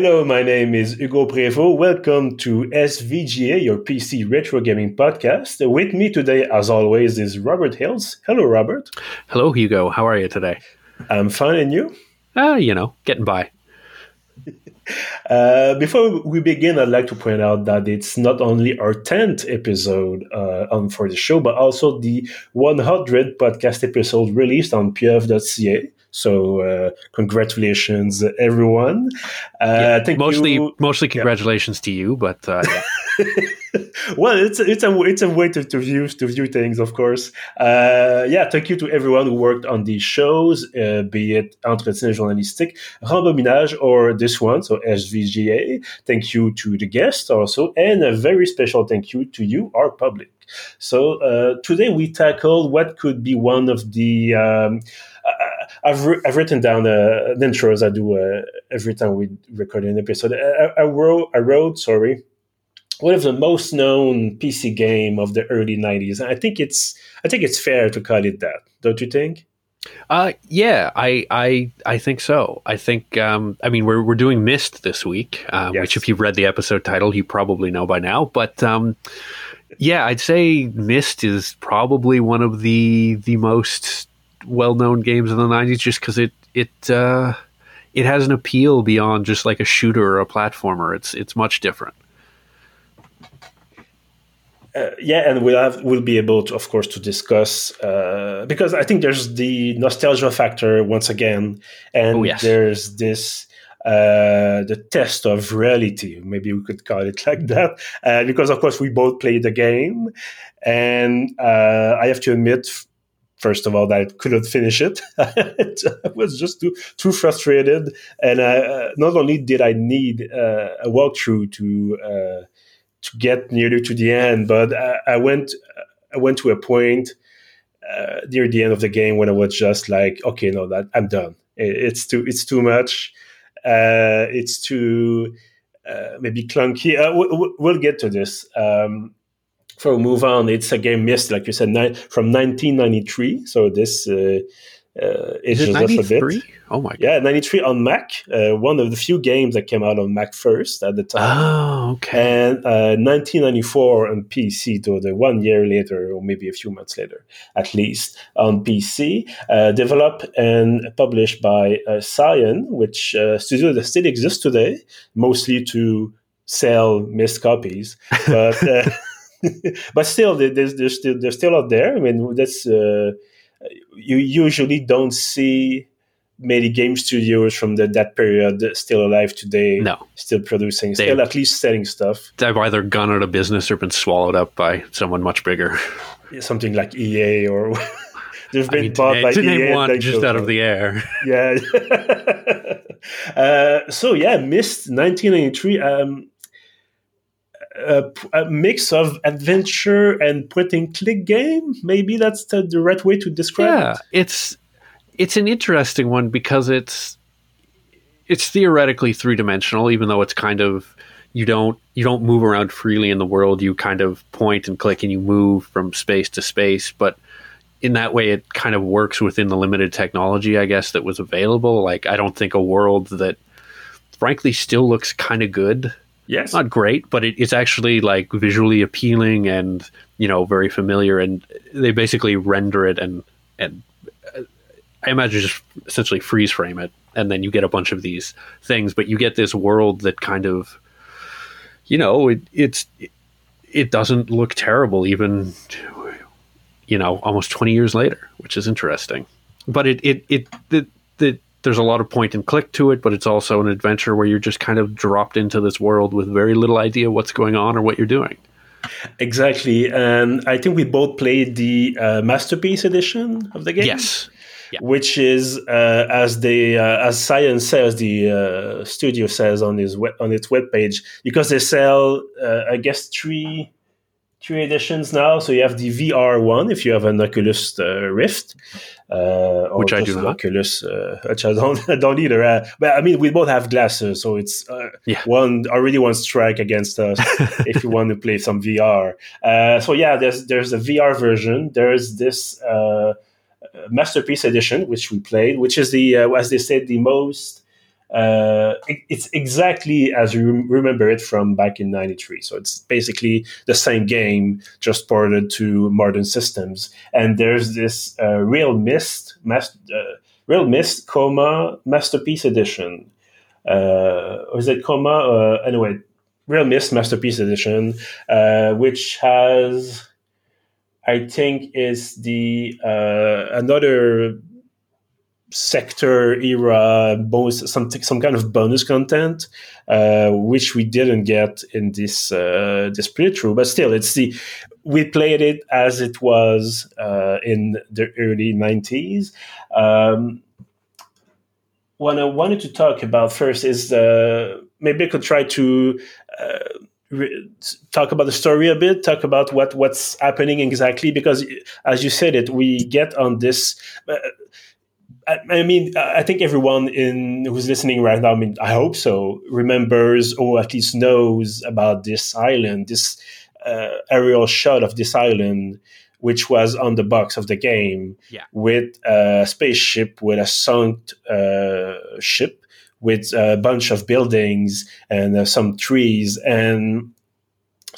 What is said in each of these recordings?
Hello, my name is Hugo Prévost. Welcome to SVGA, your PC retro gaming podcast. With me today, as always, is Robert Hills. Hello, Robert. Hello, Hugo. How are you today? I'm fine, and you? Ah, uh, you know, getting by. Uh, before we begin, I'd like to point out that it's not only our 10th episode uh, on for the show, but also the 100 podcast episode released on pieuvre.ca. So uh, congratulations, everyone. Uh, yeah, mostly, you, mostly congratulations yeah. to you, but uh, yeah. well, it's it's a it's a way to, to view to view things, of course. Uh, yeah, thank you to everyone who worked on these shows, uh, be it Entretien Journalistique, Rembobinage, or this one, so SVGA. Thank you to the guests also, and a very special thank you to you, our public. So uh, today we tackle what could be one of the um, I've, re- I've written down the, an intro as I do uh, every time we record an episode. I, I, wrote, I wrote, sorry, one of the most known PC game of the early '90s. I think it's, I think it's fair to call it that. Don't you think? Uh, yeah, I, I, I think so. I think, um, I mean, we're we're doing Myst this week, uh, yes. which if you've read the episode title, you probably know by now. But um, yeah, I'd say Myst is probably one of the the most well-known games in the 90s just because it it uh, it has an appeal beyond just like a shooter or a platformer it's it's much different uh, yeah, and we'll have we'll be able to, of course, to discuss uh, because I think there's the nostalgia factor once again, and oh, yes. there's this uh, the test of reality. Maybe we could call it like that, uh, because of course we both played the game, and uh, I have to admit, first of all that I couldn't finish it. I was just too too frustrated, and uh, not only did I need uh, a walkthrough to uh, to get nearly to the end, but I, I went I went to a point uh, near the end of the game when I was just like, okay, no, that I'm done. It, it's too it's too much. Uh, it's too uh, maybe clunky. W- we'll get to this. Um, we move on, it's a game Myst, like you said, ni- from 1993. So this uh, uh, us a bit. Oh my god! Yeah, 93 on Mac. Uh, one of the few games that came out on Mac first at the time. Oh, okay. And uh, 1994 on PC, so the one year later, or maybe a few months later, at least on PC. Uh, developed and published by uh, Cyan, which uh, studio that still exists today, mostly to sell Myst copies, but. But still, they're, they're, still they're still out there. I mean, that's uh, you usually don't see many game studios from the, that period still alive today. No, still producing, still at least selling stuff. They've either gone out of business or been swallowed up by someone much bigger. Something like EA or. They've been I mean, bought by EA. one just out of the air. Yeah. uh, so yeah, Myst 1993. Um, a, a, mix of adventure and point and click game. Maybe that's the, the right way to describe yeah, it. it's it's an interesting one because it's it's theoretically three dimensional, even though it's kind of you don't you don't move around freely in the world. You kind of point and click and you move from space to space, but in that way it kind of works within the limited technology i guess that was available like i don't think a world that frankly still looks kind of good Yes. Not great, but it, it's actually like visually appealing and, you know, very familiar. And they basically render it and, and uh, I imagine just essentially freeze frame it. And then you get a bunch of these things, but you get this world that kind of, you know, it, it's, it doesn't look terrible even, you know, almost 20 years later, which is interesting. But it, it, it, the, the, there's a lot of point and click to it, but it's also an adventure where you're just kind of dropped into this world with very little idea what's going on or what you're doing. Exactly, and I think we both played the uh, masterpiece edition of the game. Yes, yeah. which is uh, as the uh, as Cyan says, the uh, studio says on his web, on its webpage, because they sell, uh, I guess, three three editions now. So you have the VR one if you have an Oculus uh, Rift, uh, which I do not. Oculus, uh, which I don't, I don't either. Uh, but I mean, we both have glasses, so it's uh, yeah. one already one strike against us if you want to play some VR. Uh, so yeah, there's there's a VR version. There's this masterpiece edition which we played, which is the as they said the most uh, it, it's exactly as you remember it from back in '93. So it's basically the same game, just ported to modern systems. And there's this uh, realMyst, mas- uh, realMyst Coma Masterpiece Edition. Uh, or is it Coma? Uh, anyway, realMyst Masterpiece Edition, uh, which has, I think, is the another sector era bonus some some kind of bonus content uh, which we didn't get in this uh, this playthrough but still it's the we played it as it was uh, in the early 90s um, what I wanted to talk about first is uh, maybe I could try to uh, re- talk about the story a bit, talk about what what's happening exactly, because as you said it, we get on this. Uh, I, mean, I think everyone in who's listening right now, I mean, I hope so, remembers or at least knows about this island, this uh, aerial shot of this island, which was on the box of the game, yeah. with a spaceship with a sunk uh, ship with a bunch of buildings and uh, some trees, and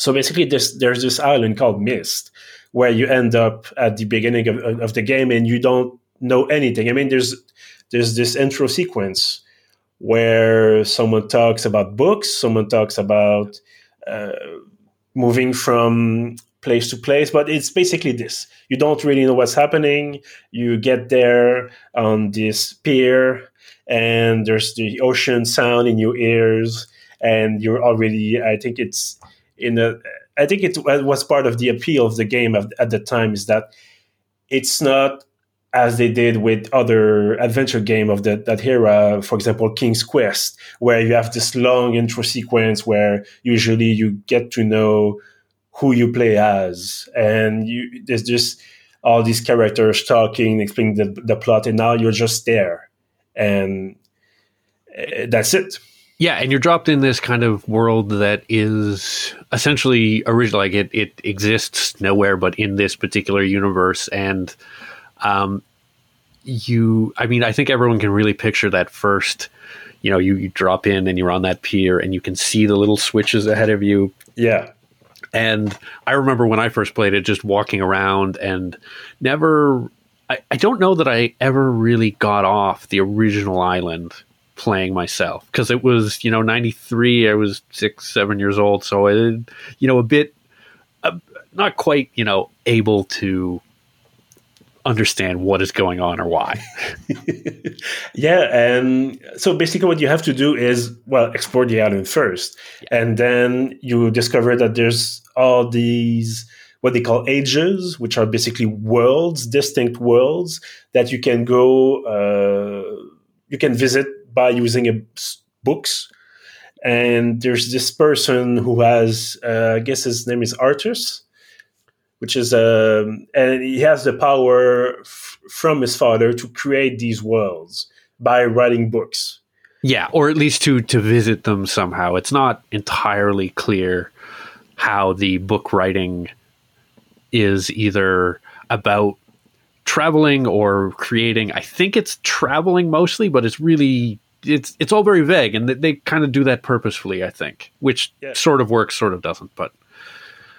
so basically, this, there's this island called Myst, where you end up at the beginning of, of the game, and you don't know anything. I mean, there's there's this intro sequence where someone talks about books, someone talks about uh, moving from place to place, but it's basically this. You don't really know what's happening. You get there on this pier, and there's the ocean sound in your ears, and you're already. I think it's in a. I think it was part of the appeal of the game at, at the time is that it's not as they did with other adventure game of the, that era, for example, King's Quest, where you have this long intro sequence where usually you get to know who you play as, and you, there's just all these characters talking, explaining the, the plot, and now you're just there, and eh, that's it. Yeah, and you're dropped in this kind of world that is essentially original. Like it, it exists nowhere but in this particular universe, and um, you, I mean, I think everyone can really picture that first. You know, you, you drop in and you're on that pier, and you can see the little switches ahead of you. Yeah, and I remember when I first played it, just walking around and never. I, I don't know that I ever really got off the original island playing myself because it was you know 93 i was six seven years old so it you know a bit uh, not quite you know able to understand what is going on or why. yeah, and so basically what you have to do is well explore the island first, yeah. and then you discover that there's all these what they call ages, which are basically worlds, distinct worlds that you can go, uh, you can visit by using a, books. And there's this person who has, uh, I guess his name is Artus, which is um, and he has the power f- from his father to create these worlds by writing books. Yeah, or at least to to visit them somehow. It's not entirely clear how the book writing is either about traveling or creating. I think it's traveling mostly, but it's really it's it's all very vague, and they, they kind of do that purposefully. I think, which yeah. sort of works, sort of doesn't, but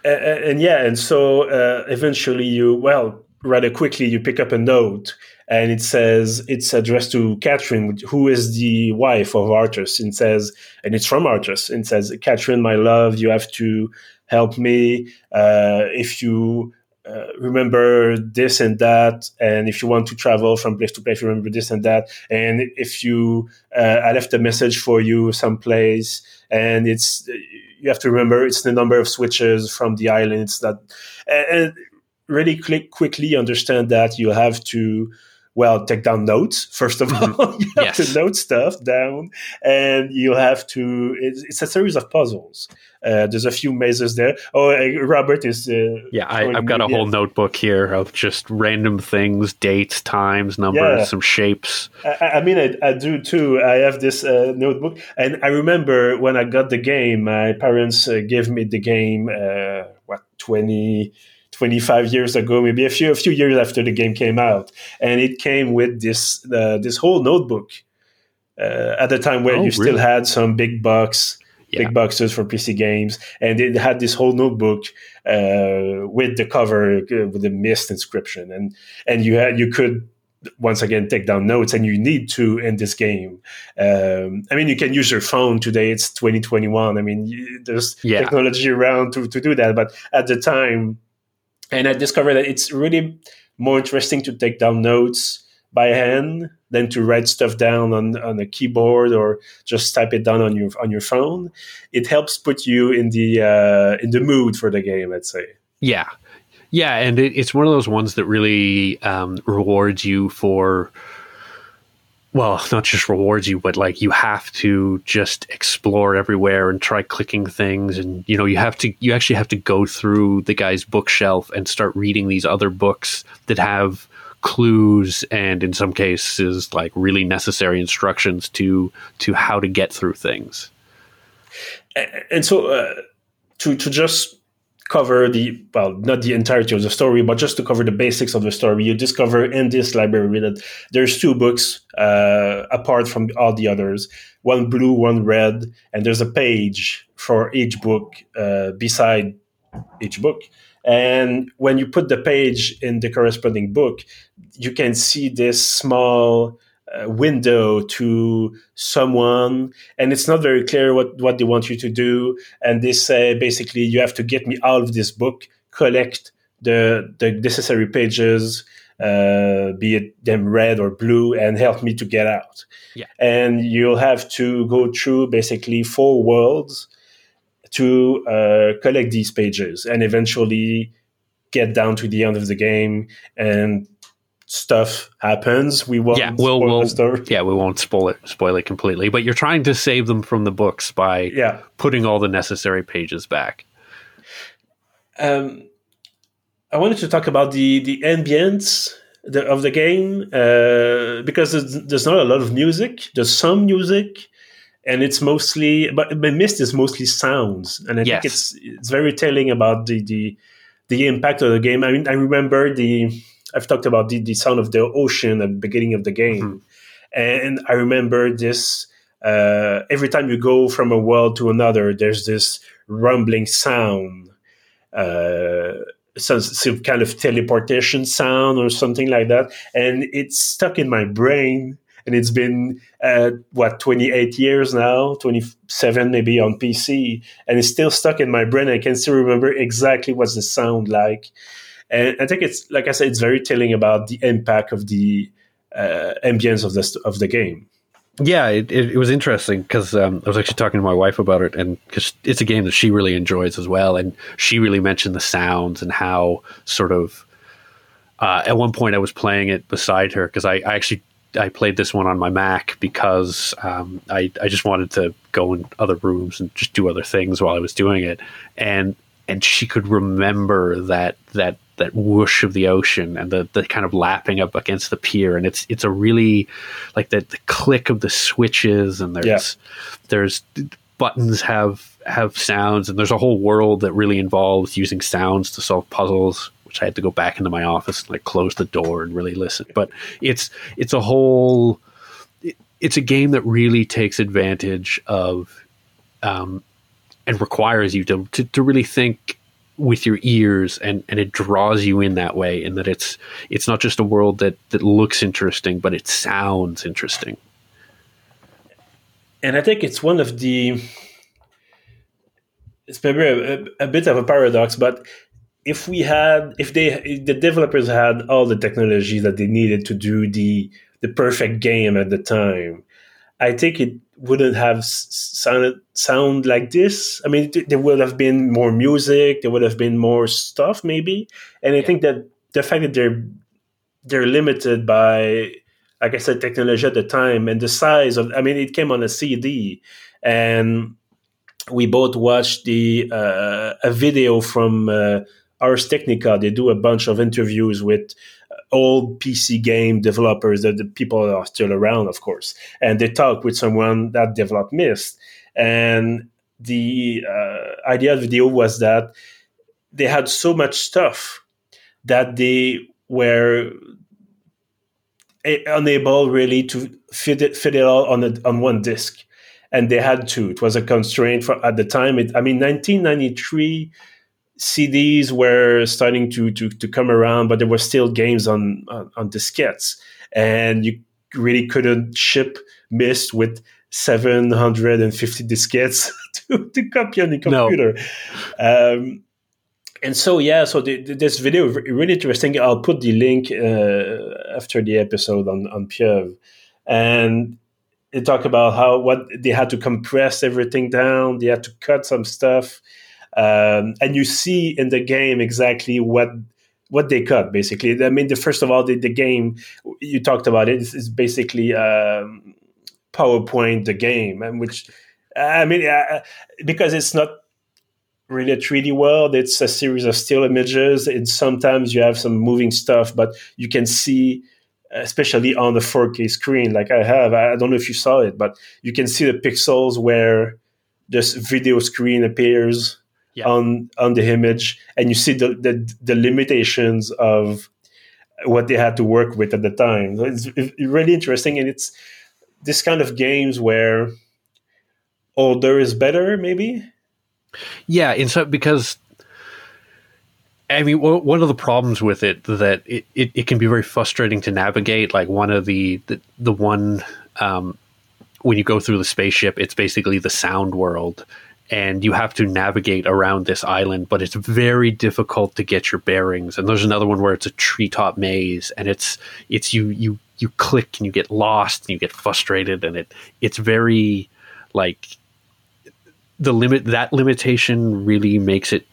and, and yeah, and so uh, eventually you well rather quickly you pick up a note and it says it's addressed to Catherine, who is the wife of Artus, and says, and it's from Artus, and says, Catherine, my love, you have to help me. Uh, if you uh, remember this and that, and if you want to travel from place to place, remember this and that. And if you, uh, I left a message for you someplace, and it's you have to remember it's the number of switches from the islands that, and really quick, quickly understand that you have to well take down notes first of mm-hmm. all you have yes. to note stuff down and you have to it's, it's a series of puzzles uh, there's a few mazes there oh uh, robert is uh, yeah I, have got a whole notebook here of just random things dates times numbers yeah. some shapes i, I mean I, I, do too i have this uh, notebook and i remember when i got the game my parents uh, gave me the game uh, what 20 25 years ago, maybe a few a few years after the game came out, and it came with this uh, this whole notebook uh, at the time where oh, you really? still had some big bucks yeah. big boxes for PC games, and it had this whole notebook uh, with the cover uh, with the Myst inscription, and and you had you could once again take down notes and you need to in this game. Um, i mean you can use your phone today. It's 2021 i mean there's yeah. technology around to, to do that. But at the time and i discovered that it's really more interesting to take down notes by hand than to write stuff down on, on a keyboard or just type it down on your on your phone. It helps put you in the uh, in the mood for the game. Let's say. Yeah, yeah, and it, it's one of those ones that really um, rewards you for. Well, not just rewards you, but like you have to just explore everywhere and try clicking things, and you know you have to you actually have to go through the guy's bookshelf and start reading these other books that have clues and in some cases like really necessary instructions to to how to get through things. And so uh, to to just cover the well not the entirety of the story but just to cover the basics of the story you discover in this library that there's two books uh, apart from all the others one blue one red and there's a page for each book uh, beside each book. And when you put the page in the corresponding book, you can see this small window to someone, and it's not very clear what, what they want you to do. And they say basically, you have to get me out of this book, collect the, the necessary pages, uh, be it them red or blue, and help me to get out. Yeah. And you'll have to go through basically four worlds to uh, collect these pages and eventually get down to the end of the game and stuff happens. We won't yeah, we'll, we'll yeah, we won't spoil it spoil it completely. But you're trying to save them from the books by yeah. putting all the necessary pages back. Um, I wanted to talk about the the ambience the, of the game uh, because there's, there's not a lot of music. There's some music, and it's mostly but, Myst is mostly sounds, and I yes. think it's it's very telling about the the the impact of the game. I mean, I remember the I've talked about the, the sound of the ocean at the beginning of the game, mm-hmm. and I remember this. Uh, every time you go from a world to another, there's this rumbling sound, uh, some, some kind of teleportation sound or something like that, and it's stuck in my brain and it's been uh, what 28 years now 27 maybe on pc and it's still stuck in my brain i can still remember exactly what the sound like and i think it's like i said it's very telling about the impact of the uh, ambience of the of the game yeah, it, it, it was interesting because um, I was actually talking to my wife about it, and because it's a game that she really enjoys as well, and she really mentioned the sounds and how sort of. Uh, at one point, I was playing it beside her because I, I, actually I played this one on my Mac because um, I I just wanted to go in other rooms and just do other things while I was doing it, and and she could remember that that that whoosh of the ocean and the, the kind of lapping up against the pier and it's it's a really like the, the click of the switches and there's yeah. there's buttons have have sounds and there's a whole world that really involves using sounds to solve puzzles which I had to go back into my office and like close the door and really listen. But it's it's a whole it's a game that really takes advantage of um, and requires you to, to, to really think with your ears and, and it draws you in that way and that it's it's not just a world that, that looks interesting but it sounds interesting. And i think it's one of the it's maybe a, a, bit of a paradox but if we had if they if the developers had all the technology that they needed to do the the perfect game at the time i think it wouldn't have sounded sound like this. I mean there would have been more music there would have been more stuff maybe. And i yeah. think that the fact that they're they're limited by like i said technology at the time and the size of i mean it came on a cd and we both watched the uh, a video from uh, Ars Technica, they do a bunch of interviews with old PC game developers that the people are still around, of course, and they talk with someone that developed Myst. And the uh, idea of the video was that they had so much stuff that they were unable really to fit it fit it all on a, on one disc, and they had to. It was a constraint for at the time. It, I mean, 1993 CDs were starting to, to to come around, but there were still games on on, on diskettes, and you really couldn't ship Myst with 750 diskettes to, to copy on the computer. No. Um, and so yeah so the, this video really interesting i'll put the link uh, after the episode on on pieuvre and it talk about how what they had to compress everything down they had to cut some stuff um, and you see in the game exactly what what they cut basically i mean the first of all the, the game you talked about it is, basically um, powerpoint the game and which i mean uh, because it's not really a 3D world. It's a series of still images. And sometimes you have some moving stuff, but you can see, especially on the 4K screen, like I have. I don't know if you saw it, but you can see the pixels where this video screen appears yeah. on on the image, and you see the, the the limitations of what they had to work with at the time. It's, it's really interesting, and it's this kind of games where older is better, maybe yeah, and so because I mean, one of the problems with it that it, it, it, can be very frustrating to navigate. Like one of the the, the one um, when you go through the spaceship, it's basically the sound world, and you have to navigate around this island. But it's very difficult to get your bearings. And there's another one where it's a treetop maze, and it's it's you you you click and you get lost and you get frustrated, and it it's very like the limit that limitation really makes it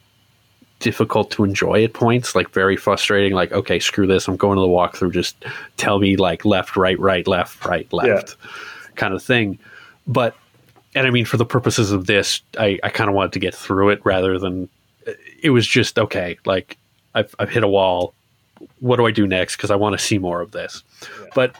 difficult to enjoy at points like very frustrating like okay screw this i'm going to the walkthrough just tell me like left right right left right left yeah. kind of thing but and i mean for the purposes of this i, I kind of wanted to get through it rather than uh, it was just okay like i've, I've hit a wall what do i do next because i want to see more of this yeah. but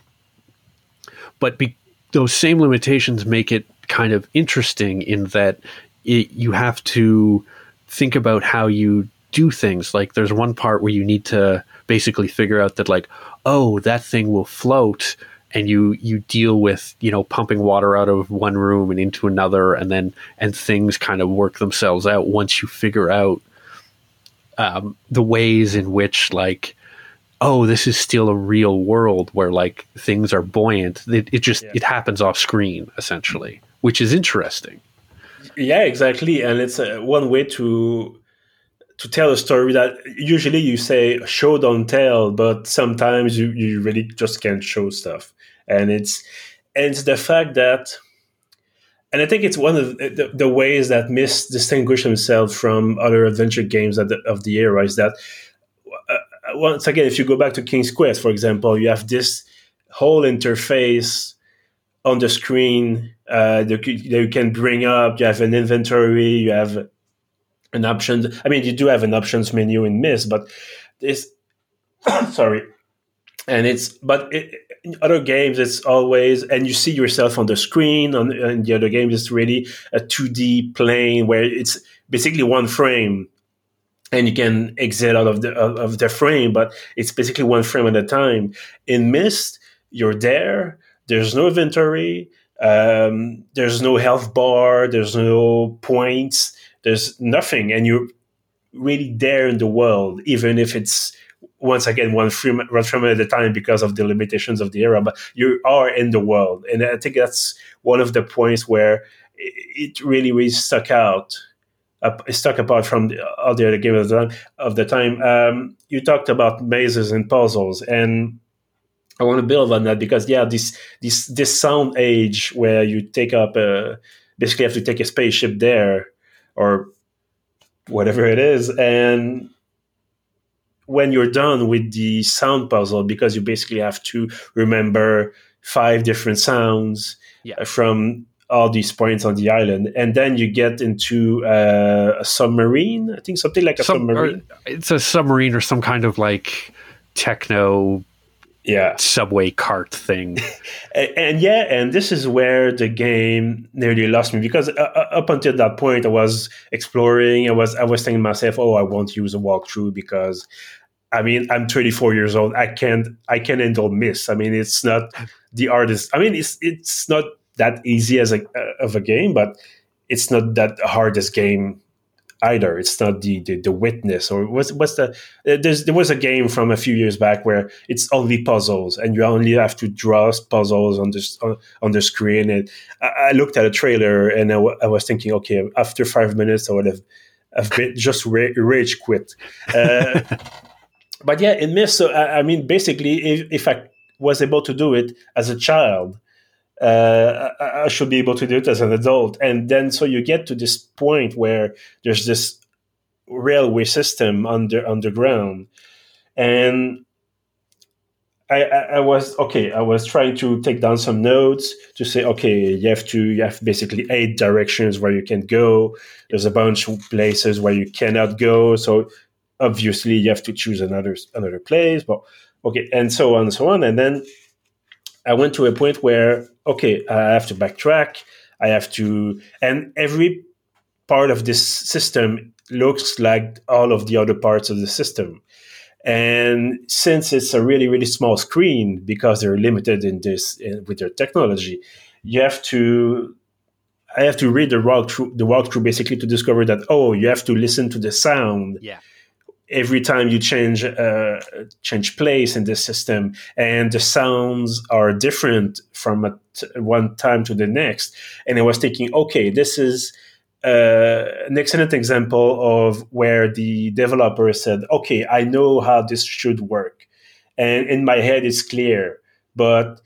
but be, those same limitations make it kind of interesting in that it, you have to think about how you do things. Like there's one part where you need to basically figure out that like, oh, that thing will float and you you deal with you know pumping water out of one room and into another and then and things kind of work themselves out once you figure out um, the ways in which like oh this is still a real world where like things are buoyant it, it just yeah. it happens off screen essentially which is interesting. Yeah, exactly, and it's uh, one way to to tell a story that usually you say show don't tell, but sometimes you, you really just can't show stuff, and it's and it's the fact that. And I think it's one of the, the ways that Myst distinguish himself from other adventure games of the, of the era is that uh, once again, if you go back to King's Quest, for example, you have this whole interface on the screen uh, that you can bring up. You have an inventory. You have an option. I mean, you do have an options menu in Myst, but this, sorry, and it's but it, in other games it's always and you see yourself on the screen. On, the other games, it's really a two D plane where it's basically one frame and you can exit out of the of, the frame, but it's basically one frame at a time. In Myst you're there. There's no inventory. Um, there's no health bar. There's no points. There's nothing, and you're really there in the world, even if it's once again one frame, one frame at a time because of the limitations of the era. But you are in the world, and I think that's one of the points where it really, really stuck out. Uh, stuck apart from the, all the other games of the time. Um, you talked about mazes and puzzles, and I want to build on that because yeah, this this this sound age where you take up a basically have to take a spaceship there or whatever it is, and when you're done with the sound puzzle, because you basically have to remember five different sounds yeah. from all these points on the island, and then you get into uh, a submarine. I think something like a some, submarine. It's a submarine or some kind of like techno yeah subway cart thing and, and, yeah and this is where the game nearly lost me because uh, uh, up until that point i was exploring i was i was thinking to myself oh i won't use a walkthrough because I mean, I'm 24 years old. I can't I can't handle Myst. I mean, it's not the artist. I mean, it's it's not that easy as a of a game, but it's not that hardest game either. It's not the the, the witness or what's what's the uh, there's there was a game from a few years back where it's only puzzles and you only have to draw puzzles on the on, on the screen. And I, I, looked at a trailer and I, w- I was thinking, okay, after five minutes I would have have been just ra- rage quit. Uh, but yeah, in Myst, so I, I mean, basically, if, if I was able to do it as a child, uh, I should be able to do it as an adult. And then so you get to this point where there's this railway system under underground, and I, I, was okay. I was trying to take down some notes to say, okay, you have to you have basically eight directions where you can go. There's a bunch of places where you cannot go. So obviously you have to choose another another place. But okay, and so on and so on. And then I went to a point where okay, I have to backtrack. I have to, and every part of this system looks like all of the other parts of the system. And since it's a really, really small screen, because they're limited in this in, with their technology, you have to. I have to read the walkthrough, the walkthrough basically to discover that oh, you have to listen to the sound. Yeah every time you change uh, change place in the system and the sounds are different from one time to the next. And i was thinking okay this is uh, an excellent example of where the developer said okay i know how this should work. And in my head it's clear but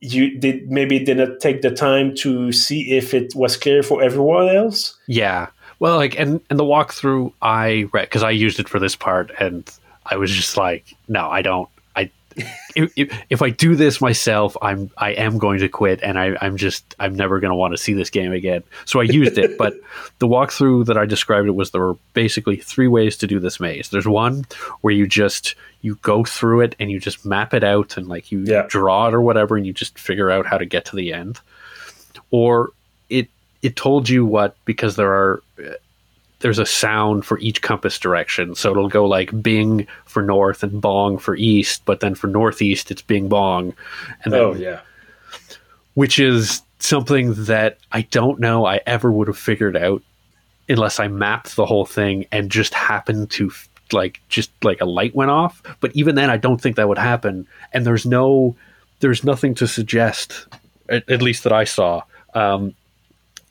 you did maybe didn't take the time to see if it was clear for everyone else? Yeah well, like, and and the walkthrough I read because I used it for this part, and I was just like, no, I don't. I if, if, if I do this myself, I'm I am going to quit, and I, I'm just I'm never going to want to see this game again. So I used it, but the walkthrough that I described it was there were basically three ways to do this maze. There's one where you just you go through it and you just map it out and like you yeah. draw it or whatever, and you just figure out how to get to the end. Or it it told you what because there are there's a sound for each compass direction. So it'll go like bing for north and bong for east, but then for northeast it's bing bong. And then, oh yeah. Which is something that I don't know I ever would have figured out unless I mapped the whole thing and just happened to like just like a light went off. But even then I don't think that would happen. And there's no there's nothing to suggest at, at least that I saw um,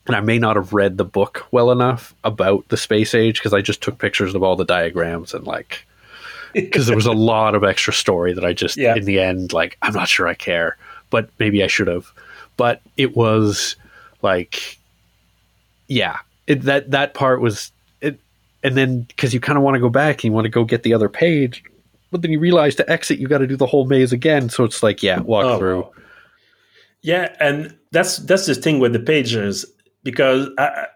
and I may not have read the book well enough about the space age because I just took pictures of all the diagrams and like because there was a lot of extra story that I just yeah. in the end like I'm not sure I care, but maybe I should have. But it was like, yeah, it, that that part was it, and then because you kind of want to go back and you want to go get the other page, but then you realize to exit you got to do the whole maze again. So it's like, yeah, walk oh. through. Yeah, and that's that's the thing with the pages because I,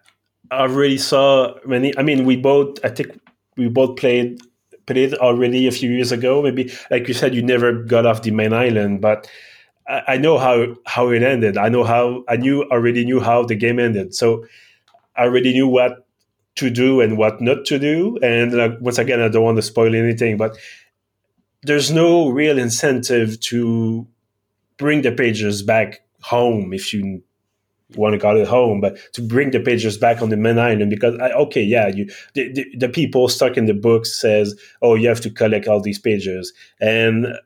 I already saw many. I mean, we both. I think we both played played already a few years ago. Maybe, like you said, you never got off the main island, but I, I know how how it ended. I know how I knew already knew how the game ended. So I already knew what to do and what not to do. And like, once again, I don't want to spoil anything, but there's no real incentive to bring the pages back home if you want to go it home, but to bring the pages back on the main island because I, okay, yeah, you the, the, the, people stuck in the books says, oh, you have to collect all these pages, and uh,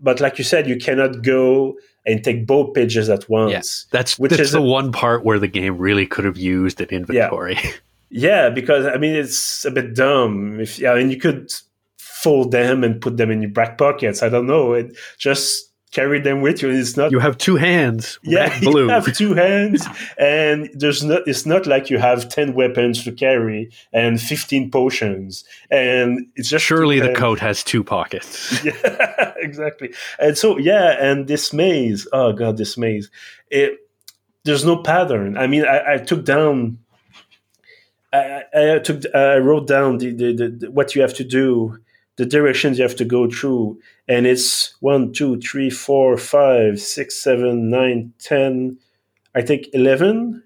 but like you said, you cannot go and take both pages at once. Yeah, that's which that's is the a, one part where the game really could have used an inventory. Yeah. yeah, because I mean it's a bit dumb. If yeah, and you could fold them and put them in your back pockets. I don't know. It just carry them with you. It's not you have two hands. Yeah, blue. you have two hands, and there's not. It's not like you have ten weapons to carry and fifteen potions, and it's just surely the coat has two pockets. yeah, exactly. And so yeah, and this maze. Oh god, this maze. It there's no pattern. I mean, I, I took down. I, I took. I wrote down the, the, the what you have to do the directions you have to go through. And it's one two three four five six seven nine ten i think 11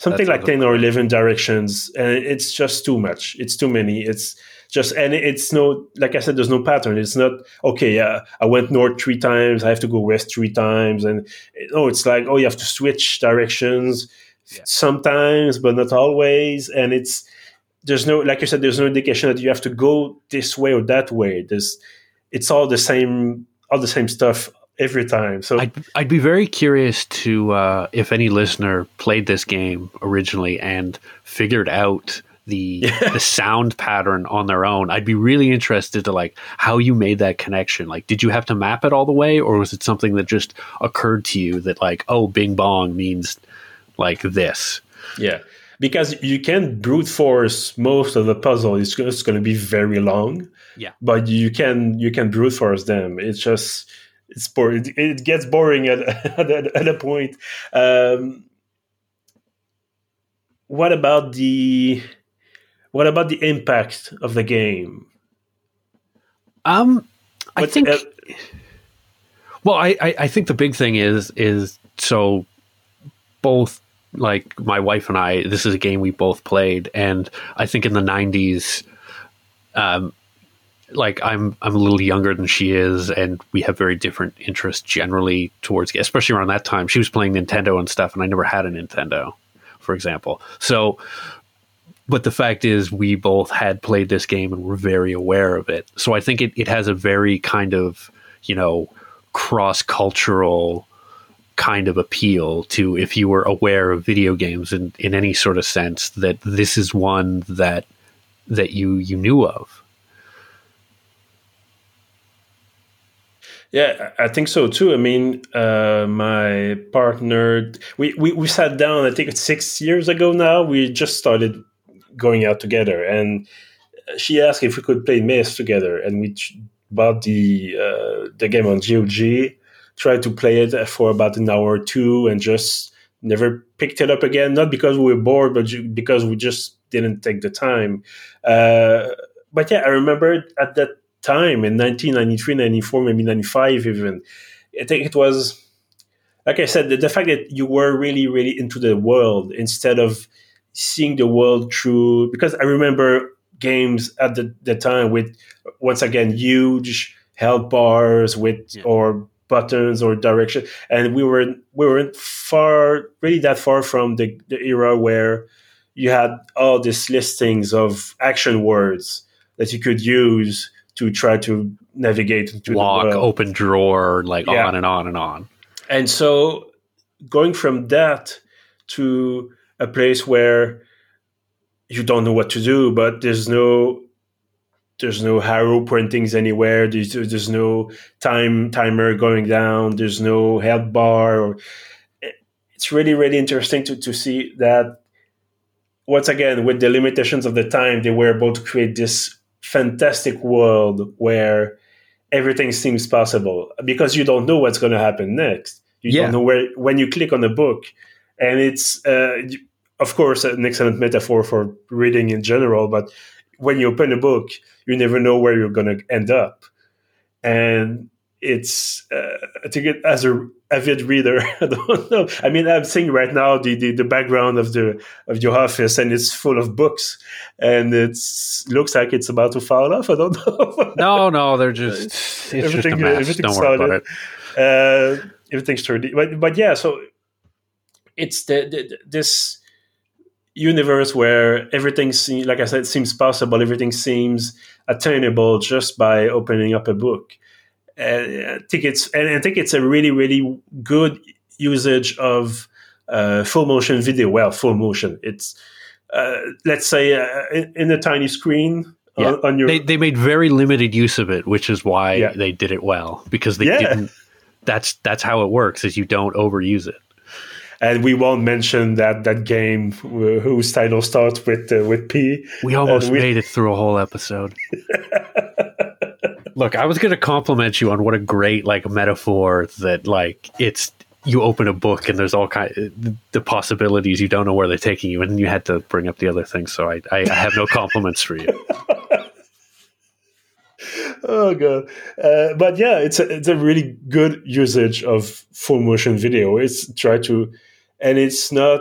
something like 10 or 11 directions. And it's just too much. It's too many. It's just and it's no like i said there's no pattern. It's not okay yeah i went north three times. I have to go west three times. And no it's like oh you have to switch directions yeah. sometimes but not always. And it's there's no like you said there's no indication that you have to go this way or that way there's it's all the same all the same stuff every time. So I'd, I'd be very curious to uh, if any listener played this game originally and figured out the yeah. the sound pattern on their own. I'd be really interested to like how you made that connection. Like, did you have to map it all the way, or was it something that just occurred to you that like, oh, Bing Bong means like this? Yeah, because you can brute force most of the puzzle. It's just going to be very long. Yeah, but you can you can brute force them. It's just it's boring. It, gets boring at at, at a point. Um, what about the what about the impact of the game? Um, I What's, think. Uh, well, I, I I think the big thing is is so both like my wife and I. This is a game we both played, and I think in the '90s, um, like I'm I'm a little younger than she is, and we have very different interests generally towards, especially around that time. She was playing Nintendo and stuff, and I never had a Nintendo, for example. So, but the fact is, we both had played this game and were very aware of it. So I think it, it has a very kind of you know cross cultural kind of appeal to if you were aware of video games in, in any sort of sense that this is one that that you you knew of Yeah, I think so too. I mean, uh, my partner, we, we, we sat down, I think it's six years ago now. We just started going out together. And she asked if we could play Myst together. And we bought the, uh, the game on GOG, tried to play it for about an hour or two, and just never picked it up again. Not because we were bored, but because we just didn't take the time. Uh, but yeah, I remember at that time in 1993, 94, maybe 95 even. I think it was, like I said, the, the fact that you were really, really into the world instead of seeing the world through, because I remember games at the, the time with, once again, huge health bars with, yeah. or buttons or direction and we were we weren't far really that far from the, the era where you had all these listings of action words that you could use to try to navigate into lock, open drawer, like yeah. on and on and on. And so going from that to a place where you don't know what to do, but there's no there's no arrow pointings anywhere. There's, there's no time timer going down. There's no health bar. Or, it's really really interesting to to see that once again with the limitations of the time they were able to create this fantastic world where everything seems possible because you don't know what's going to happen next. You yeah. don't know where when you click on a book, and it's uh, of course an excellent metaphor for reading in general. But when you open a book, you never know where you're going to end up, and it's uh, I think it, as a avid reader, I don't know. I mean, I'm seeing right now the, the, the background of the of your office, and it's full of books, and it looks like it's about to fall off. I don't know. no, no, they're just everything. Just everything's solid. Uh, everything's sturdy, but but yeah. So it's the, the this universe where everything seems, like I said, seems possible. Everything seems attainable just by opening up a book I think it's and I think it's a really really good usage of uh, full motion video. Well, full motion. It's uh, let's say uh, in, in, a tiny screen. Yeah. On, on, your they, they made very limited use of it, which is why yeah. they did it well because they yeah. didn't. That's that's how it works. Is you don't overuse it and we won't mention that that game whose title starts with uh, with P. We almost we, made it through a whole episode. Look, I was going to compliment you on what a great like metaphor that like it's you open a book and there's all kind of, the possibilities you don't know where they're taking you, and you had to bring up the other things. So I, I, I have no compliments for you. oh god uh, but yeah it's a, it's a really good usage of full motion video it's try to and it's not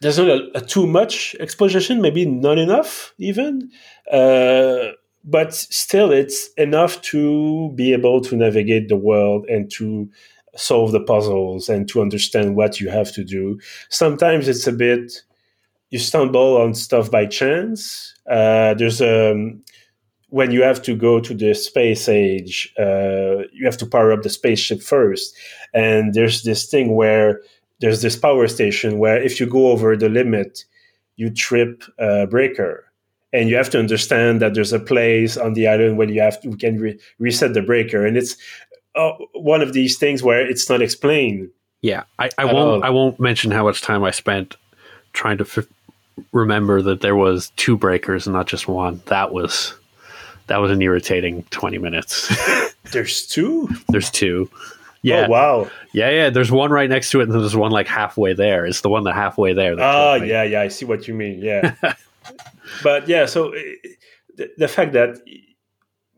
there's not a, a, too much exposition, maybe not enough even, uh, but still it's enough to be able to navigate the world and to solve the puzzles and to understand what you have to do. Sometimes it's a bit you stumble on stuff by chance. Uh, there's a um, when you have to go to the space age, uh, you have to power up the spaceship first, and there's this thing where there's this power station where if you go over the limit, you trip a breaker. And you have to understand that there's a place on the island where you have to can re- reset the breaker, and it's uh, one of these things where it's not explained. Yeah, I, I won't. All. I won't mention how much time I spent trying to f- remember that there was two breakers and not just one. That was that was an irritating twenty minutes. there's two. There's two. Oh, yeah. Oh, wow. Yeah, yeah. There's one right next to it, and there's one like halfway there. It's the one that halfway there. Oh, yeah, yeah. I see what you mean. Yeah. but yeah, so the, the fact that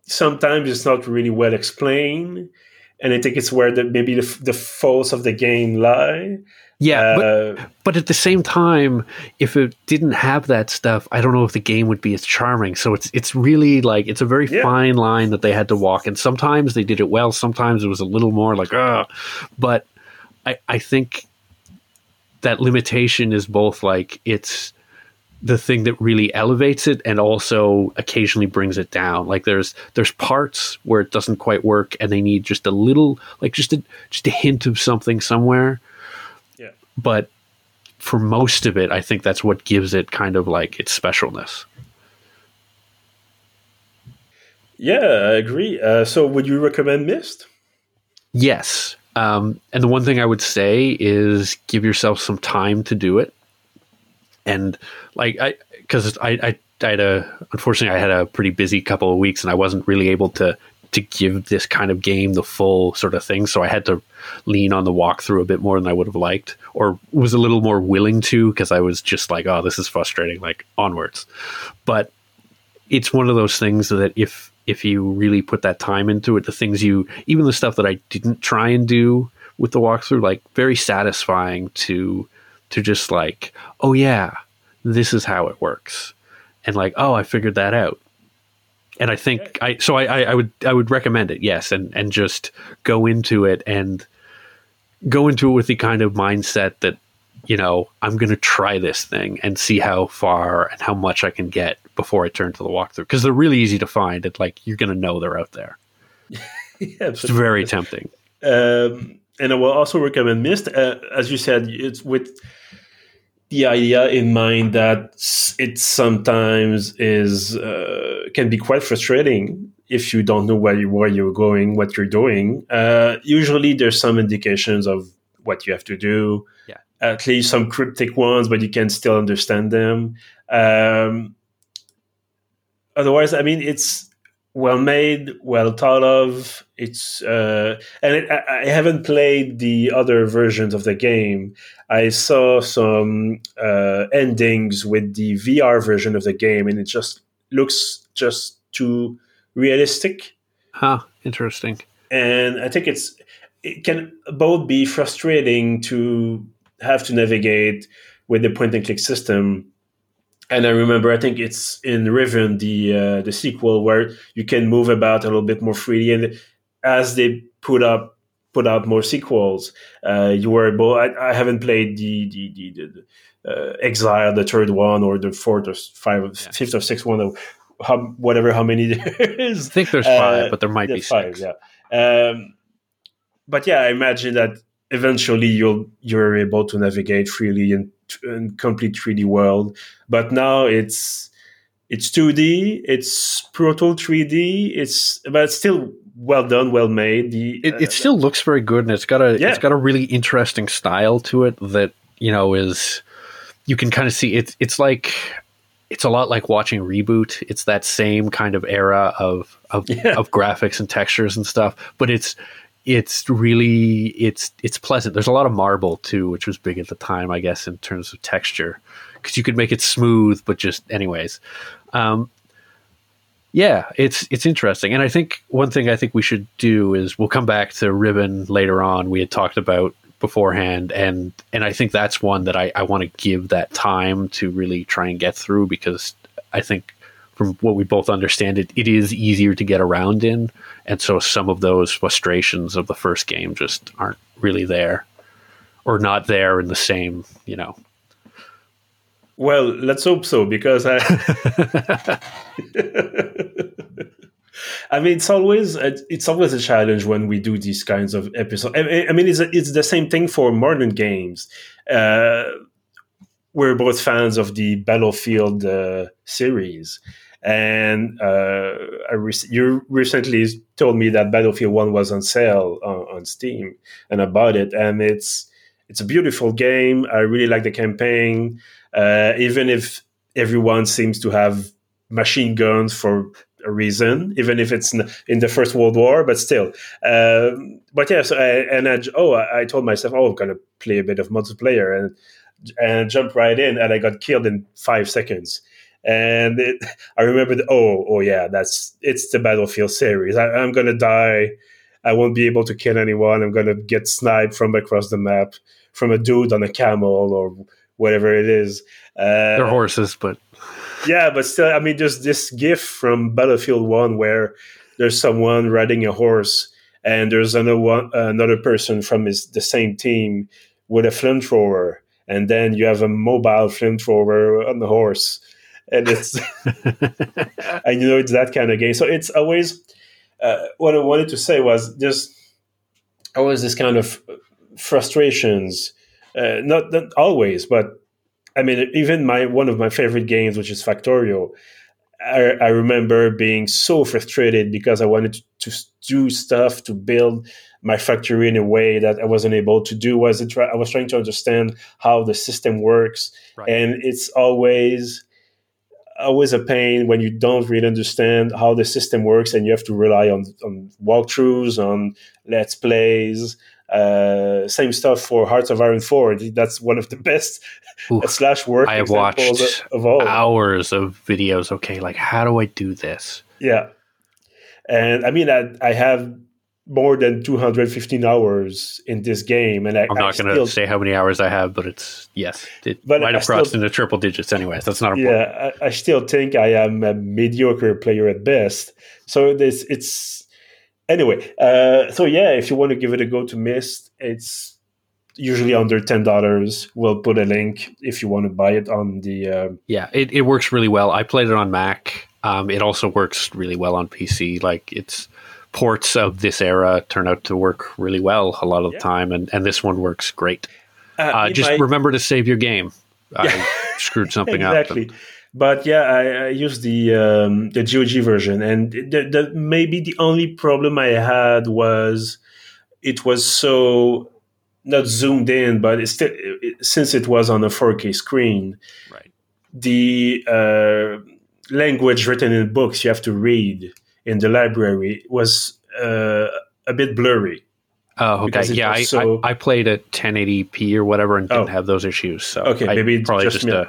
sometimes it's not really well explained, and I think it's where the, maybe the, the faults of the game lie. Yeah, uh, but, but at the same time, if it didn't have that stuff, I don't know if the game would be as charming. So it's it's really like it's a very yeah. fine line that they had to walk, and sometimes they did it well. Sometimes it was a little more like, ah. But I I think that limitation is both like it's the thing that really elevates it and also occasionally brings it down like there's there's parts where it doesn't quite work and they need just a little like just a just a hint of something somewhere yeah but for most of it, I think that's what gives it kind of like its specialness. Yeah, I agree. Uh, so, would you recommend Myst? Yes. Um, and the one thing I would say is give yourself some time to do it. And like, I, because I, I, I had a, unfortunately, I had a pretty busy couple of weeks and I wasn't really able to to give this kind of game the full sort of thing. So I had to lean on the walkthrough a bit more than I would have liked, or was a little more willing to because I was just like, oh, this is frustrating, like onwards. But it's one of those things that if if you really put that time into it, the things you even the stuff that I didn't try and do with the walkthrough, like very satisfying to to just like, oh yeah, this is how it works. And like, oh, I figured that out and I think I so I, I would I would recommend it yes and and just go into it and go into it with the kind of mindset that you know I'm going to try this thing and see how far and how much I can get before I turn to the walkthrough because they're really easy to find and like you're going to know they're out there. yeah, it's very tempting. Um, and I will also recommend Myst. Uh, as you said, it's with the idea in mind that it sometimes is uh, can be quite frustrating if you don't know where, you, where you're going, what you're doing. Uh, usually, there's some indications of what you have to do. Yeah. At least some cryptic ones, but you can still understand them. Um, otherwise, I mean, it's well made, well thought of. It's uh, and it, I, I, haven't played the other versions of the game. I saw some uh, endings with the VR version of the game, and it just looks just too realistic. Huh. Interesting. And I think it's it can both be frustrating to have to navigate with the point and click system and I remember, I think it's in Riven, the uh, the sequel, where you can move about a little bit more freely. And as they put up put out more sequels, uh, you were able. I, I, haven't played the the, the, the uh, Exile, the third one, or the fourth or five, yeah. fifth or sixth one, or how, whatever how many there is. I think there's five, uh, but there might be five. Six. Yeah. Um, but yeah, I imagine that eventually you'll you're able to navigate freely in, in complete 3D world. But now it's it's 2D, it's Proto 3D, it's but it's still well done, well made. The, it, it uh, still looks very good, and it's got a yeah. it's got a really interesting style to it that you know is you can kind of see it's it's like it's a lot like watching reboot. It's that same kind of era of of, yeah. of graphics and textures and stuff, but it's it's really it's it's pleasant. There's a lot of marble too, which was big at the time, I guess, in terms of texture, because you could make it smooth, but just anyways. Um, yeah, it's it's interesting, and I think one thing I think we should do is we'll come back to Riven later on. We had talked about beforehand and and I think that's one that I, I want to give that time to really try and get through because I think from what we both understand it it is easier to get around in and so some of those frustrations of the first game just aren't really there or not there in the same you know well let's hope so because I I mean, it's always it's always a challenge when we do these kinds of episodes. I mean, it's it's the same thing for modern games. Uh, we're both fans of the Battlefield uh, series, and uh, you recently told me that Battlefield One was on sale on, on Steam, and I bought it, and it's it's a beautiful game. I really like the campaign, uh, even if everyone seems to have machine guns for a reason, even if it's in the First World War, but still. Um, but yes, I, and I, oh, I told myself, oh, I'm gonna play a bit of multiplayer, and and jump right in, and I got killed in five seconds. And it, I remembered, oh, oh yeah, that's it's the Battlefield series. I, I'm gonna die. I won't be able to kill anyone. I'm gonna get sniped from across the map from a dude on a camel or whatever it is. Uh, They're horses, but yeah, but still, I mean, there's this gif from Battlefield One where there's someone riding a horse, and there's another one, another person from his, the same team with a flamethrower, and then you have a mobile flamethrower on the horse, and it's and you know it's that kind of game. So it's always uh, what I wanted to say was there's always this kind of frustrations, uh, not not always, but I mean, even my one of my favorite games, which is Factorio, I, I remember being so frustrated because I wanted to, to, do stuff to build my factory in a way that I wasn't able to do. Was it? I was trying to understand how the system works, right. and it's always always a pain when you don't really understand how the system works and you have to rely on on walkthroughs, on let's plays, uh, same stuff for Hearts of Iron 4. That's one of the best Ooh, slash work I have watched of all. hours of videos. Okay, like how do I do this? Yeah. And I mean, I, I have more than 215 hours in this game. And I, am not going to say how many hours I have, but it's, yes, it but might have crossed into triple digits anyways. That's not important. Yeah, I, I still think I am a mediocre player at best. So this, it's, anyway, uh, so yeah, if you want to give it a go to Myst, it's usually under ten dollars. We'll put a link if you want to buy it on the. Uh, yeah, it, it works really well. I played it on Mac. Um, it also works really well on PC. Like it's ports of this era turn out to work really well a lot of the time, and, and this one works great. Uh, uh, just I, remember to save your game. Yeah. I screwed something exactly. up. Exactly. But yeah, I, I use the um, the GOG version, and the, the, maybe the only problem I had was it was so not zoomed in, but still it, since it was on a 4K screen, right? The uh, language written in books you have to read in the library was uh, a bit blurry. Oh, okay. Yeah, I, so... I, I, played at 1080p or whatever and didn't oh. have those issues. So okay, I maybe probably just, just a,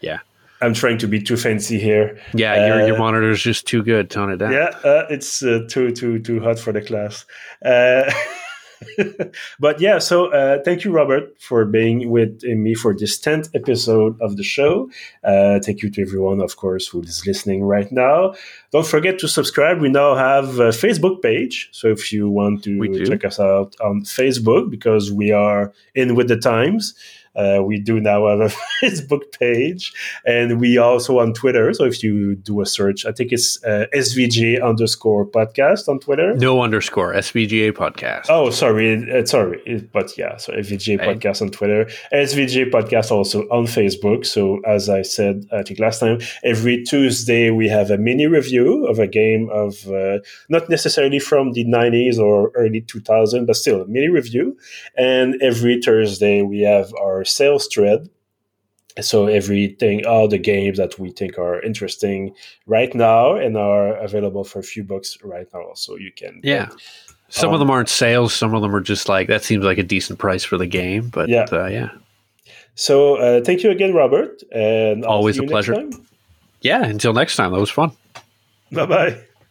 yeah. I'm trying to be too fancy here. Yeah, uh, your your uh, monitor is just too good. Tone it down. Yeah, uh, it's uh, too too too hot for the class. Uh, but yeah, so uh, thank you, Robert, for being with me for this tenth episode of the show. thank you to everyone, of course, who is listening right now. Don't forget to subscribe. We now have a Facebook page, so if you want to check us out on Facebook, because we are in with the times. Uh, we do now have a Facebook page, and we also on Twitter. So if you do a search, I think it's uh, SVGA underscore podcast on Twitter. No underscore SVGA podcast. Oh, sorry, uh, sorry, but yeah, so SVGA podcast on Twitter, SVGA podcast also on Facebook. So as I said, I think last time, every Tuesday we have a mini review of a game of uh, not necessarily from the 90s or early 2000, but still a mini review. And every Thursday we have our our sales thread. So everything, all the games that we think are interesting right now and are available for a few bucks right now. So you can yeah. Some um, of them aren't sales. Some of them are just like that seems like a decent price for the game. But yeah, uh, yeah. So uh, thank you again, Robert, and always a pleasure. Yeah, until next time. That was fun. Bye bye.